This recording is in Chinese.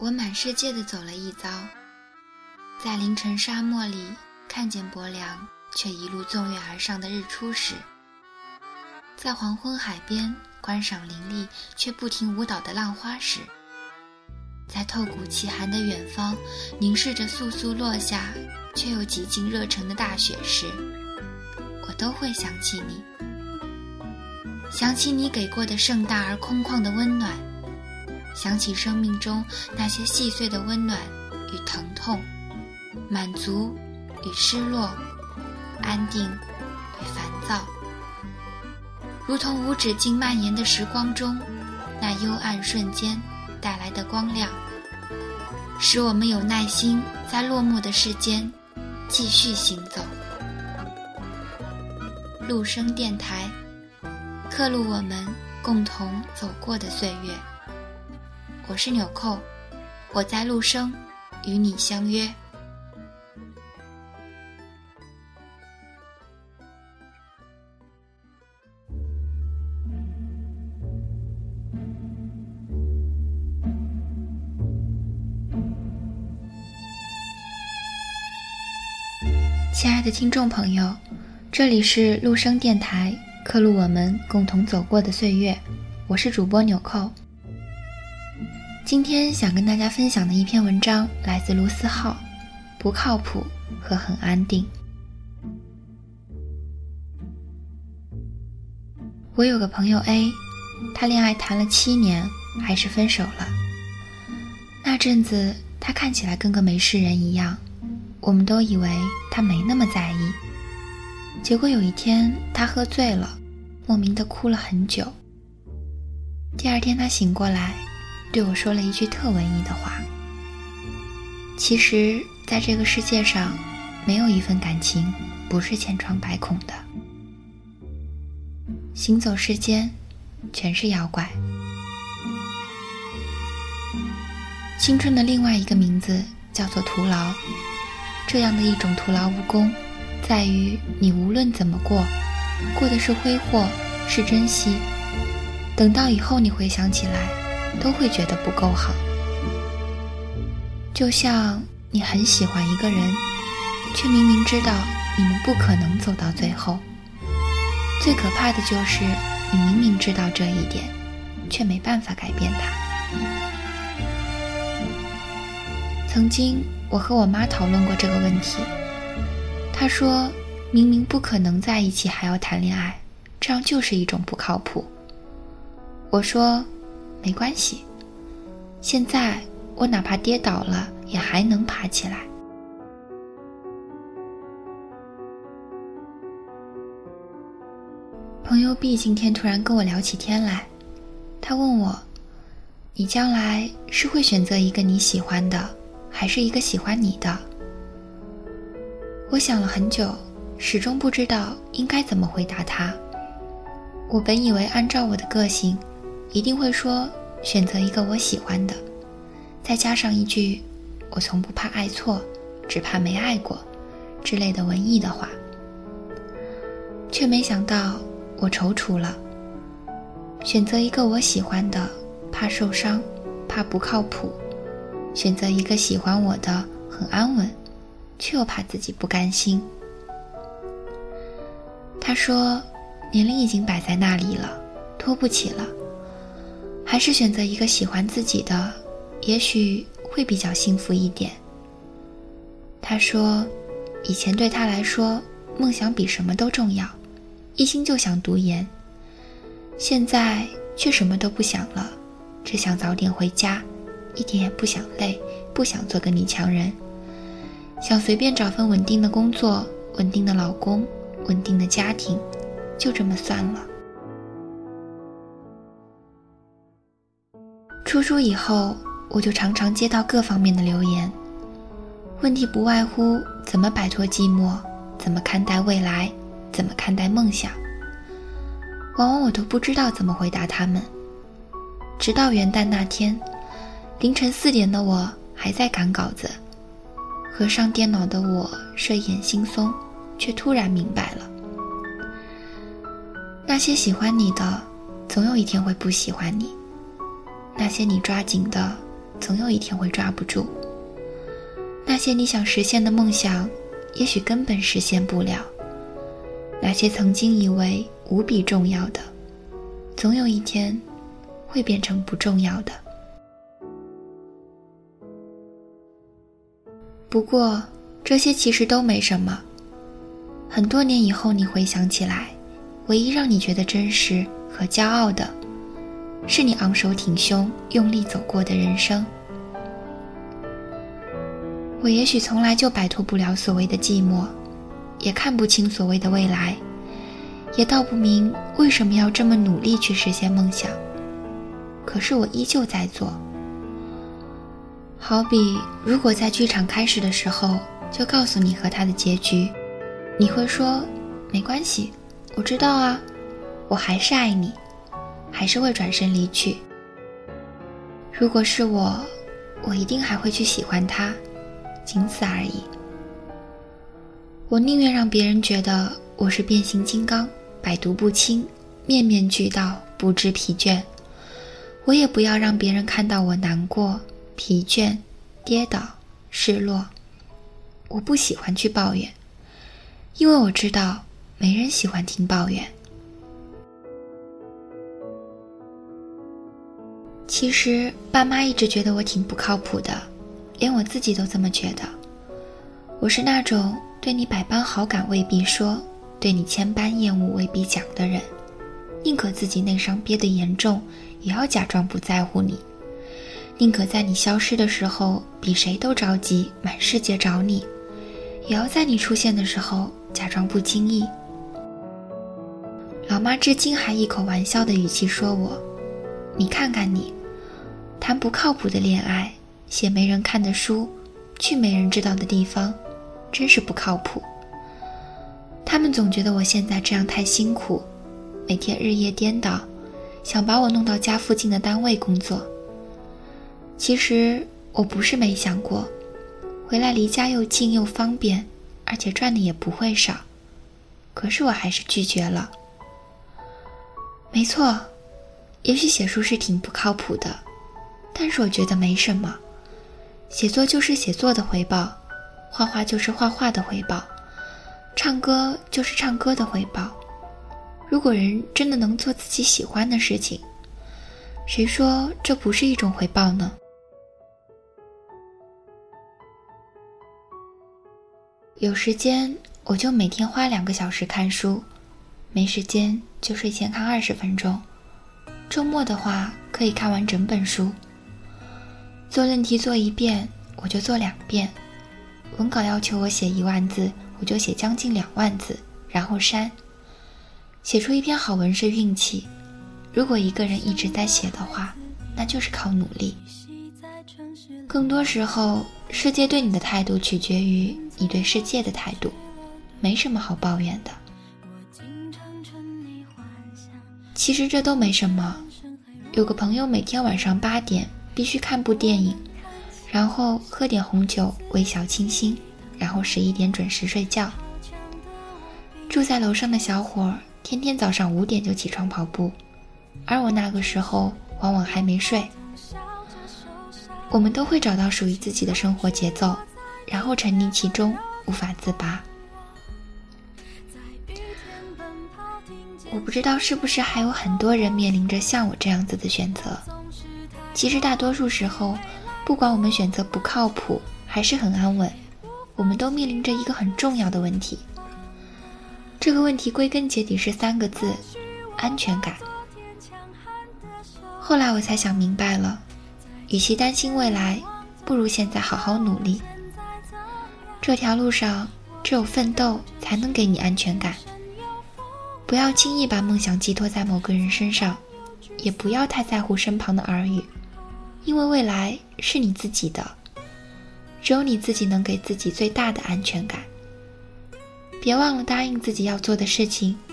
我满世界的走了一遭，在凌晨沙漠里看见薄凉却一路纵跃而上的日出时，在黄昏海边观赏林立却不停舞蹈的浪花时，在透骨奇寒的远方凝视着簌簌落下却又几近热成的大雪时，我都会想起你，想起你给过的盛大而空旷的温暖。想起生命中那些细碎的温暖与疼痛，满足与失落，安定与烦躁，如同无止境蔓延的时光中那幽暗瞬间带来的光亮，使我们有耐心在落寞的世间继续行走。陆声电台，刻录我们共同走过的岁月。我是纽扣，我在陆生，与你相约。亲爱的听众朋友，这里是陆生电台，刻录我们共同走过的岁月。我是主播纽扣。今天想跟大家分享的一篇文章来自卢思浩，不靠谱和很安定。我有个朋友 A，他恋爱谈了七年，还是分手了。那阵子他看起来跟个没事人一样，我们都以为他没那么在意。结果有一天他喝醉了，莫名的哭了很久。第二天他醒过来。对我说了一句特文艺的话。其实，在这个世界上，没有一份感情不是千疮百孔的。行走世间，全是妖怪。青春的另外一个名字叫做徒劳。这样的一种徒劳无功，在于你无论怎么过，过的是挥霍，是珍惜。等到以后你回想起来。都会觉得不够好，就像你很喜欢一个人，却明明知道你们不可能走到最后。最可怕的就是你明明知道这一点，却没办法改变他。曾经我和我妈讨论过这个问题，她说明明不可能在一起还要谈恋爱，这样就是一种不靠谱。我说。没关系，现在我哪怕跌倒了，也还能爬起来。朋友 B 今天突然跟我聊起天来，他问我：“你将来是会选择一个你喜欢的，还是一个喜欢你的？”我想了很久，始终不知道应该怎么回答他。我本以为按照我的个性。一定会说选择一个我喜欢的，再加上一句“我从不怕爱错，只怕没爱过”之类的文艺的话，却没想到我踌躇了。选择一个我喜欢的，怕受伤，怕不靠谱；选择一个喜欢我的，很安稳，却又怕自己不甘心。他说：“年龄已经摆在那里了，拖不起了。”还是选择一个喜欢自己的，也许会比较幸福一点。他说，以前对他来说，梦想比什么都重要，一心就想读研。现在却什么都不想了，只想早点回家，一点也不想累，不想做个女强人，想随便找份稳定的工作、稳定的老公、稳定的家庭，就这么算了。出书以后，我就常常接到各方面的留言，问题不外乎怎么摆脱寂寞，怎么看待未来，怎么看待梦想。往往我都不知道怎么回答他们。直到元旦那天，凌晨四点的我还在赶稿子，合上电脑的我睡眼惺忪，却突然明白了：那些喜欢你的，总有一天会不喜欢你。那些你抓紧的，总有一天会抓不住。那些你想实现的梦想，也许根本实现不了。那些曾经以为无比重要的，总有一天会变成不重要的。不过，这些其实都没什么。很多年以后，你回想起来，唯一让你觉得真实和骄傲的，是你昂首挺胸、用力走过的人生。我也许从来就摆脱不了所谓的寂寞，也看不清所谓的未来，也道不明为什么要这么努力去实现梦想。可是我依旧在做。好比，如果在剧场开始的时候就告诉你和他的结局，你会说没关系，我知道啊，我还是爱你，还是会转身离去。如果是我，我一定还会去喜欢他。仅此而已。我宁愿让别人觉得我是变形金刚，百毒不侵，面面俱到，不知疲倦。我也不要让别人看到我难过、疲倦、跌倒、失落。我不喜欢去抱怨，因为我知道没人喜欢听抱怨。其实，爸妈一直觉得我挺不靠谱的。连我自己都这么觉得。我是那种对你百般好感未必说，对你千般厌恶未必讲的人，宁可自己内伤憋得严重，也要假装不在乎你；宁可在你消失的时候比谁都着急，满世界找你，也要在你出现的时候假装不经意。老妈至今还一口玩笑的语气说我：“你看看你，谈不靠谱的恋爱。”写没人看的书，去没人知道的地方，真是不靠谱。他们总觉得我现在这样太辛苦，每天日夜颠倒，想把我弄到家附近的单位工作。其实我不是没想过，回来离家又近又方便，而且赚的也不会少。可是我还是拒绝了。没错，也许写书是挺不靠谱的，但是我觉得没什么。写作就是写作的回报，画画就是画画的回报，唱歌就是唱歌的回报。如果人真的能做自己喜欢的事情，谁说这不是一种回报呢？有时间我就每天花两个小时看书，没时间就睡前看二十分钟，周末的话可以看完整本书。做论题做一遍，我就做两遍；文稿要求我写一万字，我就写将近两万字，然后删。写出一篇好文是运气，如果一个人一直在写的话，那就是靠努力。更多时候，世界对你的态度取决于你对世界的态度，没什么好抱怨的。其实这都没什么。有个朋友每天晚上八点。必须看部电影，然后喝点红酒，微笑清新，然后十一点准时睡觉。住在楼上的小伙儿，天天早上五点就起床跑步，而我那个时候往往还没睡。我们都会找到属于自己的生活节奏，然后沉溺其中，无法自拔。我不知道是不是还有很多人面临着像我这样子的选择。其实大多数时候，不管我们选择不靠谱还是很安稳，我们都面临着一个很重要的问题。这个问题归根结底是三个字：安全感。后来我才想明白了，与其担心未来，不如现在好好努力。这条路上，只有奋斗才能给你安全感。不要轻易把梦想寄托在某个人身上，也不要太在乎身旁的耳语。因为未来是你自己的，只有你自己能给自己最大的安全感。别忘了答应自己要做的事情，